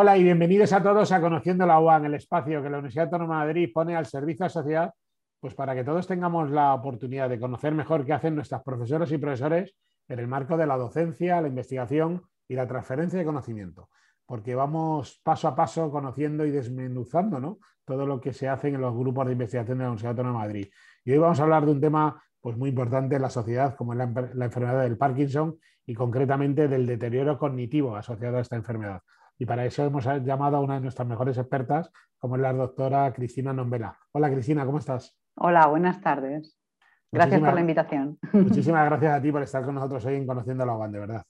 Hola y bienvenidos a todos a Conociendo la UAN, el espacio que la Universidad Autónoma de Madrid pone al servicio de la sociedad, pues para que todos tengamos la oportunidad de conocer mejor qué hacen nuestras profesoras y profesores en el marco de la docencia, la investigación y la transferencia de conocimiento. Porque vamos paso a paso conociendo y desmenuzando todo lo que se hace en los grupos de investigación de la Universidad Autónoma de Madrid. Y hoy vamos a hablar de un tema pues, muy importante en la sociedad, como es la, la enfermedad del Parkinson y concretamente del deterioro cognitivo asociado a esta enfermedad. Y para eso hemos llamado a una de nuestras mejores expertas, como es la doctora Cristina Nombela. Hola Cristina, ¿cómo estás? Hola, buenas tardes. Gracias por la invitación. Muchísimas gracias a ti por estar con nosotros hoy en Conociendo la UAN, de verdad.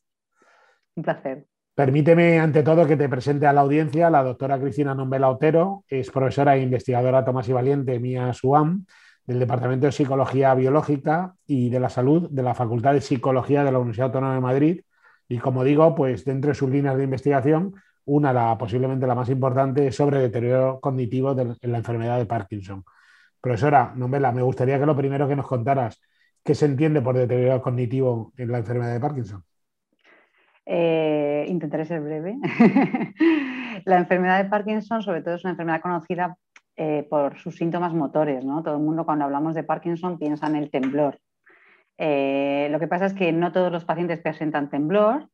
Un placer. Permíteme, ante todo, que te presente a la audiencia la doctora Cristina Nombela Otero, es profesora e investigadora Tomás y Valiente, Mía SUAM, del Departamento de Psicología Biológica y de la Salud de la Facultad de Psicología de la Universidad Autónoma de Madrid. Y como digo, pues dentro de sus líneas de investigación una, la, posiblemente la más importante, sobre deterioro cognitivo en la enfermedad de Parkinson. Profesora Nombela, me gustaría que lo primero que nos contaras, ¿qué se entiende por deterioro cognitivo en la enfermedad de Parkinson? Eh, intentaré ser breve. la enfermedad de Parkinson, sobre todo, es una enfermedad conocida eh, por sus síntomas motores. Todo el mundo, cuando hablamos de Parkinson, piensa en el temblor. Eh, lo que pasa es que no todos los pacientes presentan temblor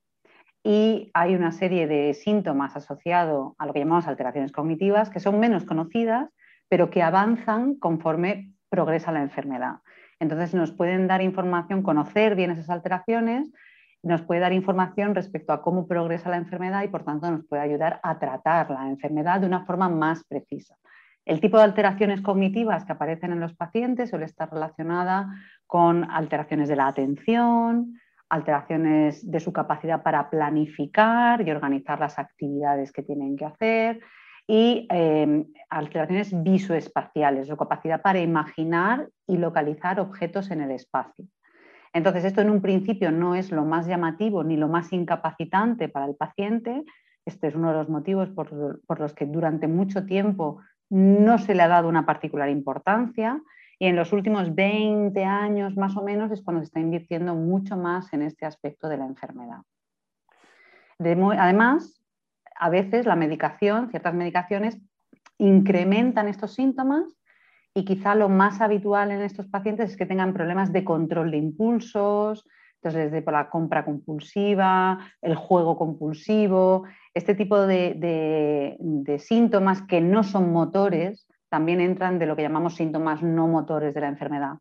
y hay una serie de síntomas asociados a lo que llamamos alteraciones cognitivas que son menos conocidas, pero que avanzan conforme progresa la enfermedad. Entonces nos pueden dar información, conocer bien esas alteraciones, nos puede dar información respecto a cómo progresa la enfermedad y por tanto nos puede ayudar a tratar la enfermedad de una forma más precisa. El tipo de alteraciones cognitivas que aparecen en los pacientes suele estar relacionada con alteraciones de la atención, alteraciones de su capacidad para planificar y organizar las actividades que tienen que hacer y eh, alteraciones visoespaciales, su capacidad para imaginar y localizar objetos en el espacio. Entonces, esto en un principio no es lo más llamativo ni lo más incapacitante para el paciente. Este es uno de los motivos por los que durante mucho tiempo no se le ha dado una particular importancia y en los últimos 20 años más o menos es cuando se está invirtiendo mucho más en este aspecto de la enfermedad. además, a veces la medicación, ciertas medicaciones, incrementan estos síntomas y quizá lo más habitual en estos pacientes es que tengan problemas de control de impulsos, entonces desde la compra compulsiva, el juego compulsivo, este tipo de síntomas que no son motores, también entran de lo que llamamos síntomas no motores de la enfermedad,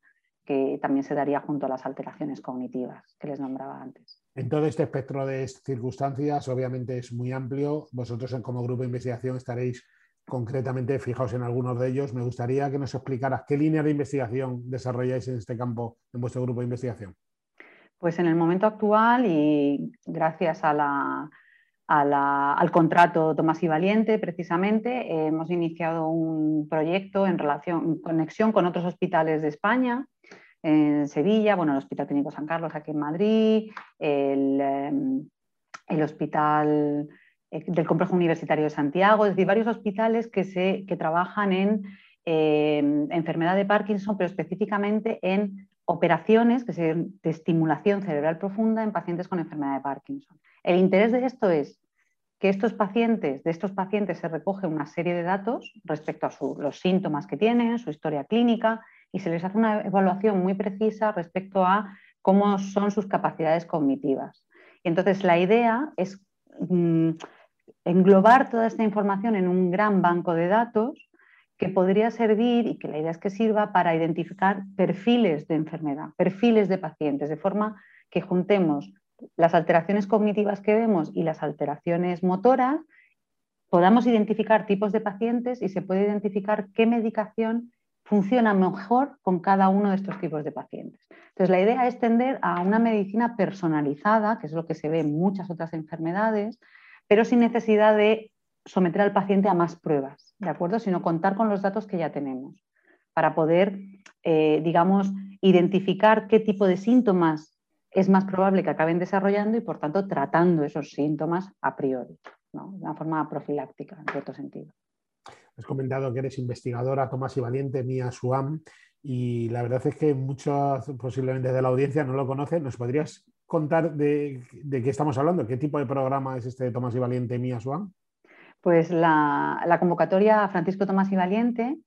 que también se daría junto a las alteraciones cognitivas que les nombraba antes. En todo este espectro de circunstancias, obviamente es muy amplio. Vosotros como grupo de investigación estaréis concretamente fijaos en algunos de ellos. Me gustaría que nos explicaras qué línea de investigación desarrolláis en este campo en vuestro grupo de investigación. Pues en el momento actual y gracias a la al contrato Tomás y Valiente, precisamente, hemos iniciado un proyecto en, relación, conexión con otros hospitales de España, en Sevilla, bueno, el Hospital Clínico San Carlos aquí en Madrid, el, em, Hospital eh, del Complejo Universitario de Santiago, es decir, varios hospitales que, se, que trabajan en em, enfermedad de Parkinson, pero específicamente en operaciones que de estimulación cerebral profunda en pacientes con enfermedad de Parkinson. El interés de esto es que estos pacientes, de estos pacientes se recoge una serie de datos respecto a los síntomas que tienen, su historia clínica, y se les hace una evaluación muy precisa respecto a cómo son sus capacidades cognitivas. Y entonces la idea es mm, englobar toda esta información en un gran banco de datos que podría servir y que la idea es que sirva para identificar perfiles de enfermedad, perfiles de pacientes, de forma que juntemos las alteraciones cognitivas que vemos y las alteraciones motoras, podamos identificar tipos de pacientes y se puede identificar qué medicación funciona mejor con cada uno de estos tipos de pacientes. Entonces, la idea es tender a una medicina personalizada, que es lo que se ve en muchas otras enfermedades, pero sin necesidad de someter al paciente a más pruebas, ¿de acuerdo? Sino contar con los datos que ya tenemos para poder, eh, digamos, identificar qué tipo de síntomas es más probable que acaben desarrollando y, por tanto, tratando esos síntomas a priori, de una forma profiláctica, en cierto sentido. Has comentado que eres investigadora, Tomás y Valiente, Mía Suam, y la verdad es que muchos posiblemente de la audiencia no lo conocen. ¿Nos podrías contar de, qué estamos hablando? ¿Qué tipo de programa es este de Tomás y Valiente, Mía Suam? Pues la, convocatoria Francisco Tomás y Valiente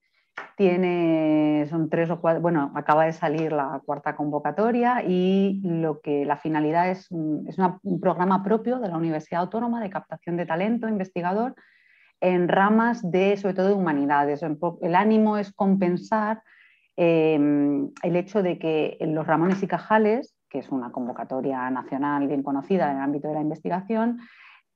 tiene, son tres o cuatro, bueno, acaba de salir la cuarta convocatoria y lo que la finalidad es, es un programa propio de la Universidad Autónoma de captación de talento investigador en ramas de, sobre todo, de humanidades. El ánimo es compensar em, el hecho de que los Ramones y Cajales, que es una convocatoria nacional bien conocida en el ámbito de la investigación,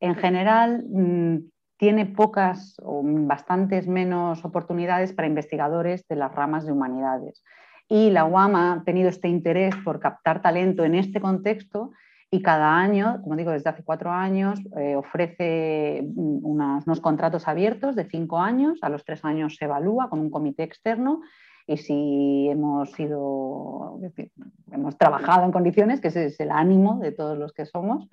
en general mm, tiene pocas o bastantes menos oportunidades para investigadores de las ramas de humanidades. Y la UAM ha tenido este interés por captar talento en este contexto y cada año, como digo, desde hace cuatro años, eh, ofrece unos, contratos abiertos de cinco años. A los tres años se evalúa con un comité externo y si hemos sido, hemos trabajado en condiciones, que ese es el ánimo de todos los que somos,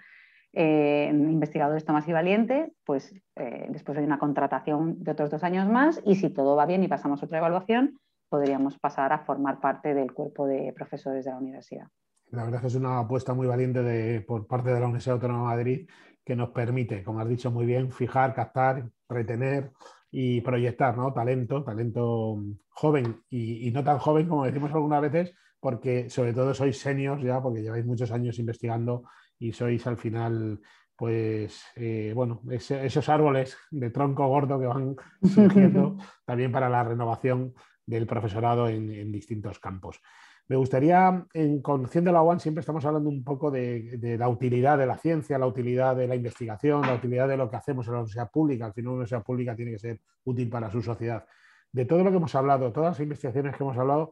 eh, investigadores Tomás y Valiente, pues eh, después hay una contratación de otros dos años más y si todo va bien y pasamos otra evaluación, podríamos pasar a formar parte del cuerpo de profesores de la universidad. La verdad es que es una apuesta muy valiente por parte de la Universidad Autónoma de Madrid que nos permite, como has dicho muy bien, fijar, captar, retener y proyectar talento, talento joven y, y no tan joven como decimos algunas veces, porque sobre todo sois seniors ya, porque lleváis muchos años investigando y sois al final, pues, eh, bueno, esos árboles de tronco gordo que van surgiendo también para la renovación del profesorado en, distintos campos. Me gustaría, en Conociendo la UAN, siempre estamos hablando un poco de, de, la utilidad de la ciencia, la utilidad de la investigación, la utilidad de lo que hacemos en la universidad pública. Al final, una universidad pública tiene que ser útil para su sociedad. De todo lo que hemos hablado, todas las investigaciones que hemos hablado,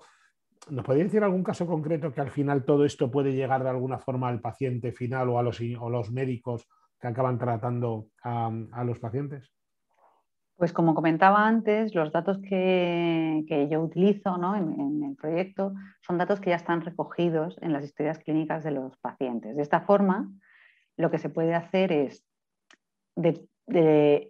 ¿Nos podría decir algún caso concreto que al final todo esto puede llegar de alguna forma al paciente final o a los, los médicos que acaban tratando a, los pacientes? Pues como comentaba antes, los datos que, yo utilizo en, el proyecto son datos que ya están recogidos en las historias clínicas de los pacientes. De esta forma, lo que se puede hacer es,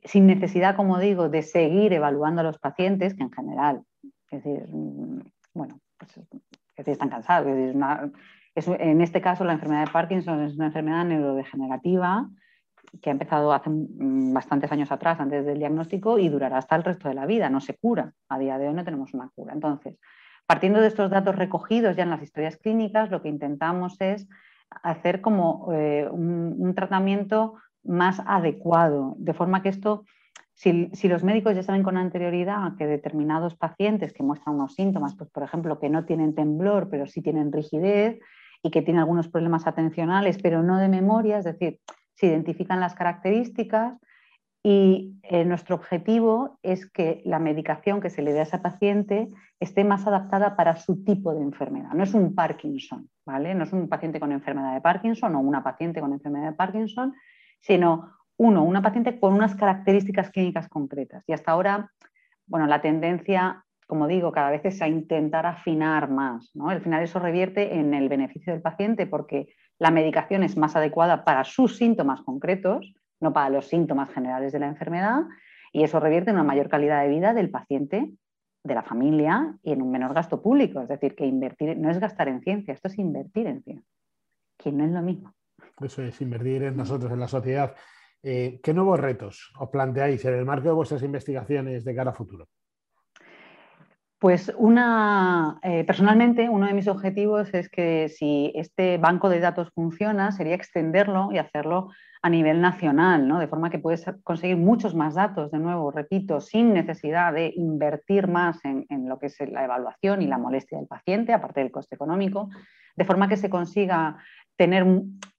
sin necesidad, como digo, de seguir evaluando a los pacientes, que en general, es decir, mm, bueno, pues, están cansados. en este caso, la enfermedad de Parkinson es una enfermedad neurodegenerativa que ha empezado hace bastantes años atrás, antes del diagnóstico, y durará hasta el resto de la vida, no se cura. A día de hoy no tenemos una cura. Entonces, partiendo de estos datos recogidos ya en las historias clínicas, lo que intentamos es hacer como eh, un, tratamiento más adecuado, de forma que esto si, los médicos ya saben con anterioridad que determinados pacientes que muestran unos síntomas, pues por ejemplo que no tienen temblor, pero sí tienen rigidez y que tienen algunos problemas atencionales, pero no de memoria, es decir, se identifican las características y eh, nuestro objetivo es que la medicación que se le dé a ese paciente esté más adaptada para su tipo de enfermedad. No es un Parkinson, ¿vale? No es un paciente con enfermedad de Parkinson o una paciente con enfermedad de Parkinson, sino uno, una paciente con unas características clínicas concretas. Y hasta ahora, bueno, la tendencia, como digo, cada vez es a intentar afinar más. ¿no? Al final eso revierte en el beneficio del paciente porque la medicación es más adecuada para sus síntomas concretos, no para los síntomas generales de la enfermedad, y eso revierte en una mayor calidad de vida del paciente, de la familia y en un menor gasto público. Es decir, que invertir no es gastar en ciencia, esto es invertir en ciencia, que no es lo mismo. Eso es invertir en nosotros, en la sociedad. Eh, ¿Qué nuevos retos os planteáis en el marco de vuestras investigaciones de cara a futuro? Pues una, eh, personalmente uno de mis objetivos es que si este banco de datos funciona, sería extenderlo y hacerlo a nivel nacional, ¿no? de forma que puedes conseguir muchos más datos, de nuevo, repito, sin necesidad de invertir más en, en lo que es la evaluación y la molestia del paciente, aparte del coste económico, de forma que se consiga tener,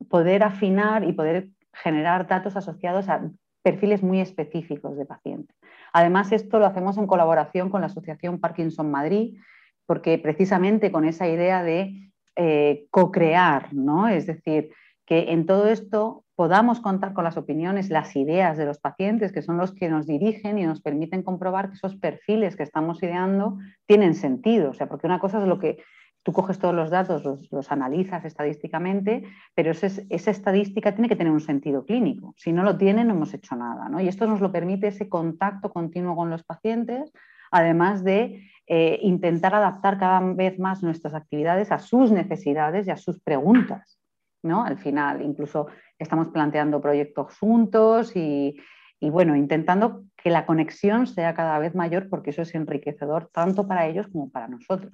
poder afinar y poder generar datos asociados a perfiles muy específicos de pacientes. Además, esto lo hacemos en colaboración con la Asociación Parkinson Madrid, porque precisamente con esa idea de eh, co-crear, ¿no? es decir, que en todo esto podamos contar con las opiniones, las ideas de los pacientes, que son los que nos dirigen y nos permiten comprobar que esos perfiles que estamos ideando tienen sentido. O sea, porque una cosa es lo que tú coges todos los datos, los, analizas estadísticamente, pero esa estadística tiene que tener un sentido clínico. Si no lo tiene, no hemos hecho nada. Y esto nos lo permite ese contacto continuo con los pacientes, además de eh, intentar adaptar cada vez más nuestras actividades a sus necesidades y a sus preguntas. ¿no? Al final, incluso estamos planteando proyectos juntos y, y bueno, intentando que la conexión sea cada vez mayor porque eso es enriquecedor tanto para ellos como para nosotros.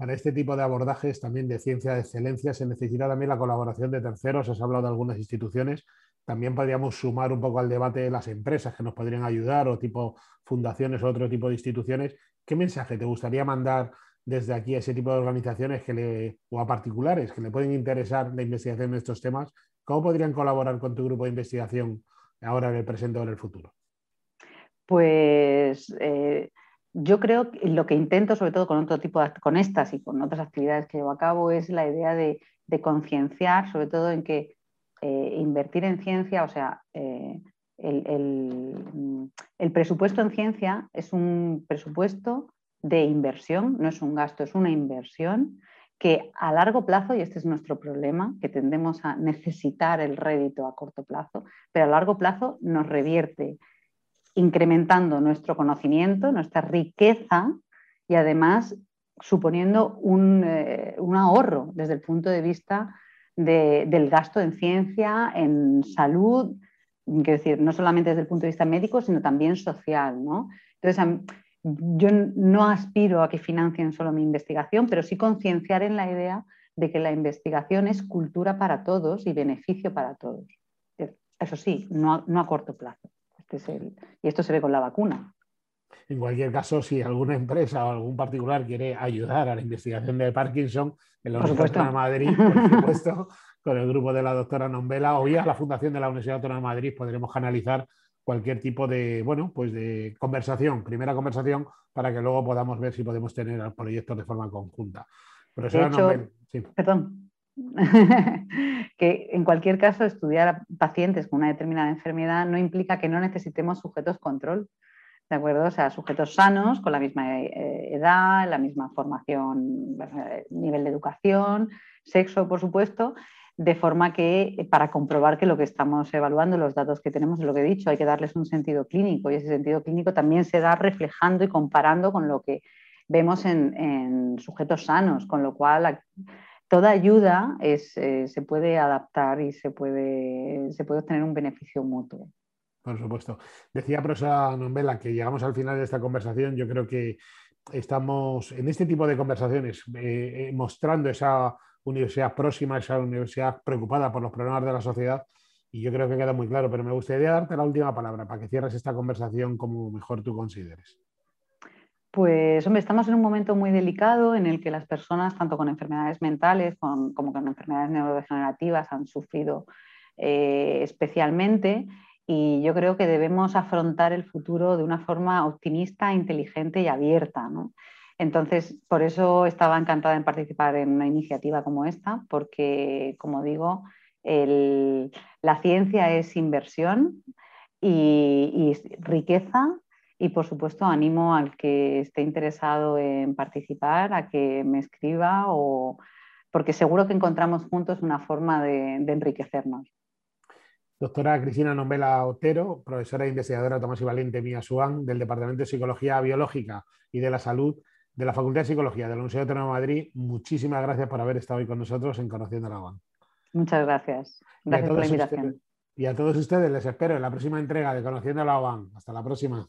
Para este tipo de abordajes también de ciencia de excelencia se necesita también la colaboración de terceros. Has hablado de algunas instituciones. También podríamos sumar un poco al debate de las empresas que nos podrían ayudar o tipo fundaciones o otro tipo de instituciones. ¿Qué mensaje te gustaría mandar desde aquí a ese tipo de organizaciones que le, o a particulares que le pueden interesar la investigación de estos temas? ¿Cómo podrían colaborar con tu grupo de investigación ahora en el presente o en el futuro? Pues eh, yo creo que lo que intento, sobre todo con otro tipo de, con estas y con otras actividades que llevo a cabo, es la idea de, concienciar, sobre todo en que eh, invertir en ciencia, o sea, eh, el, presupuesto en ciencia es un presupuesto de inversión, no es un gasto, es una inversión que a largo plazo, y este es nuestro problema, que tendemos a necesitar el rédito a corto plazo, pero a largo plazo nos revierte incrementando nuestro conocimiento, nuestra riqueza y además suponiendo un, eh, ahorro desde el punto de vista del gasto en ciencia, en salud, quiero decir, no solamente desde el punto de vista médico, sino también social. ¿no? Entonces, yo no aspiro a que financien solo mi investigación, pero sí concienciar en la idea de que la investigación es cultura para todos y beneficio para todos. Eso sí, no a, corto plazo. Este y esto se ve con la vacuna. En cualquier caso, si alguna empresa o algún particular quiere ayudar a la investigación de Parkinson en la Universidad Autónoma de Madrid, por supuesto, con el grupo de la doctora Nombela o ya la Fundación de la Universidad Autónoma de Madrid podremos canalizar cualquier tipo de, bueno, pues de conversación, primera conversación, para que luego podamos ver si podemos tener proyectos de forma conjunta. Perdón. que en cualquier caso estudiar a pacientes con una determinada enfermedad no implica que no necesitemos sujetos control. ¿De acuerdo? O sea, sujetos sanos, con la misma eh, edad, la misma formación, nivel de educación, sexo, por supuesto, de forma que eh, para comprobar que lo que estamos evaluando, los datos que tenemos, lo que he dicho, hay que darles un sentido clínico y ese sentido clínico también se da reflejando y comparando con lo que vemos en, sujetos sanos, con lo cual toda ayuda eh, se puede adaptar y se puede, obtener un beneficio mutuo. Por supuesto. Decía Prosa Nombela que llegamos al final de esta conversación. Yo creo que estamos en este tipo de conversaciones eh, mostrando esa universidad próxima, esa universidad preocupada por los problemas de la sociedad. Y yo creo que queda muy claro, pero me gustaría darte la última palabra para que cierres esta conversación como mejor tú consideres. Pues, hombre, estamos en un momento muy delicado en el que las personas, tanto con enfermedades mentales como con enfermedades neurodegenerativas, han sufrido eh, especialmente. Y yo creo que debemos afrontar el futuro de una forma optimista, inteligente y abierta. Entonces, por eso estaba encantada en participar en una iniciativa como esta, porque, como digo, la ciencia es inversión y, riqueza y, por supuesto, animo al que esté interesado en participar a que me escriba o porque seguro que encontramos juntos una forma de, enriquecernos. Doctora Cristina Nombela Otero, profesora e investigadora Tomás y Valente Mía Suán, del Departamento de Psicología Biológica y de la Salud de la Facultad de Psicología de la Universidad Autónoma de Madrid. Muchísimas gracias por haber estado hoy con nosotros en Conociendo la UAM. Muchas gracias. Gracias por la invitación. y a todos ustedes les espero en la próxima entrega de Conociendo la UAM. Hasta la próxima.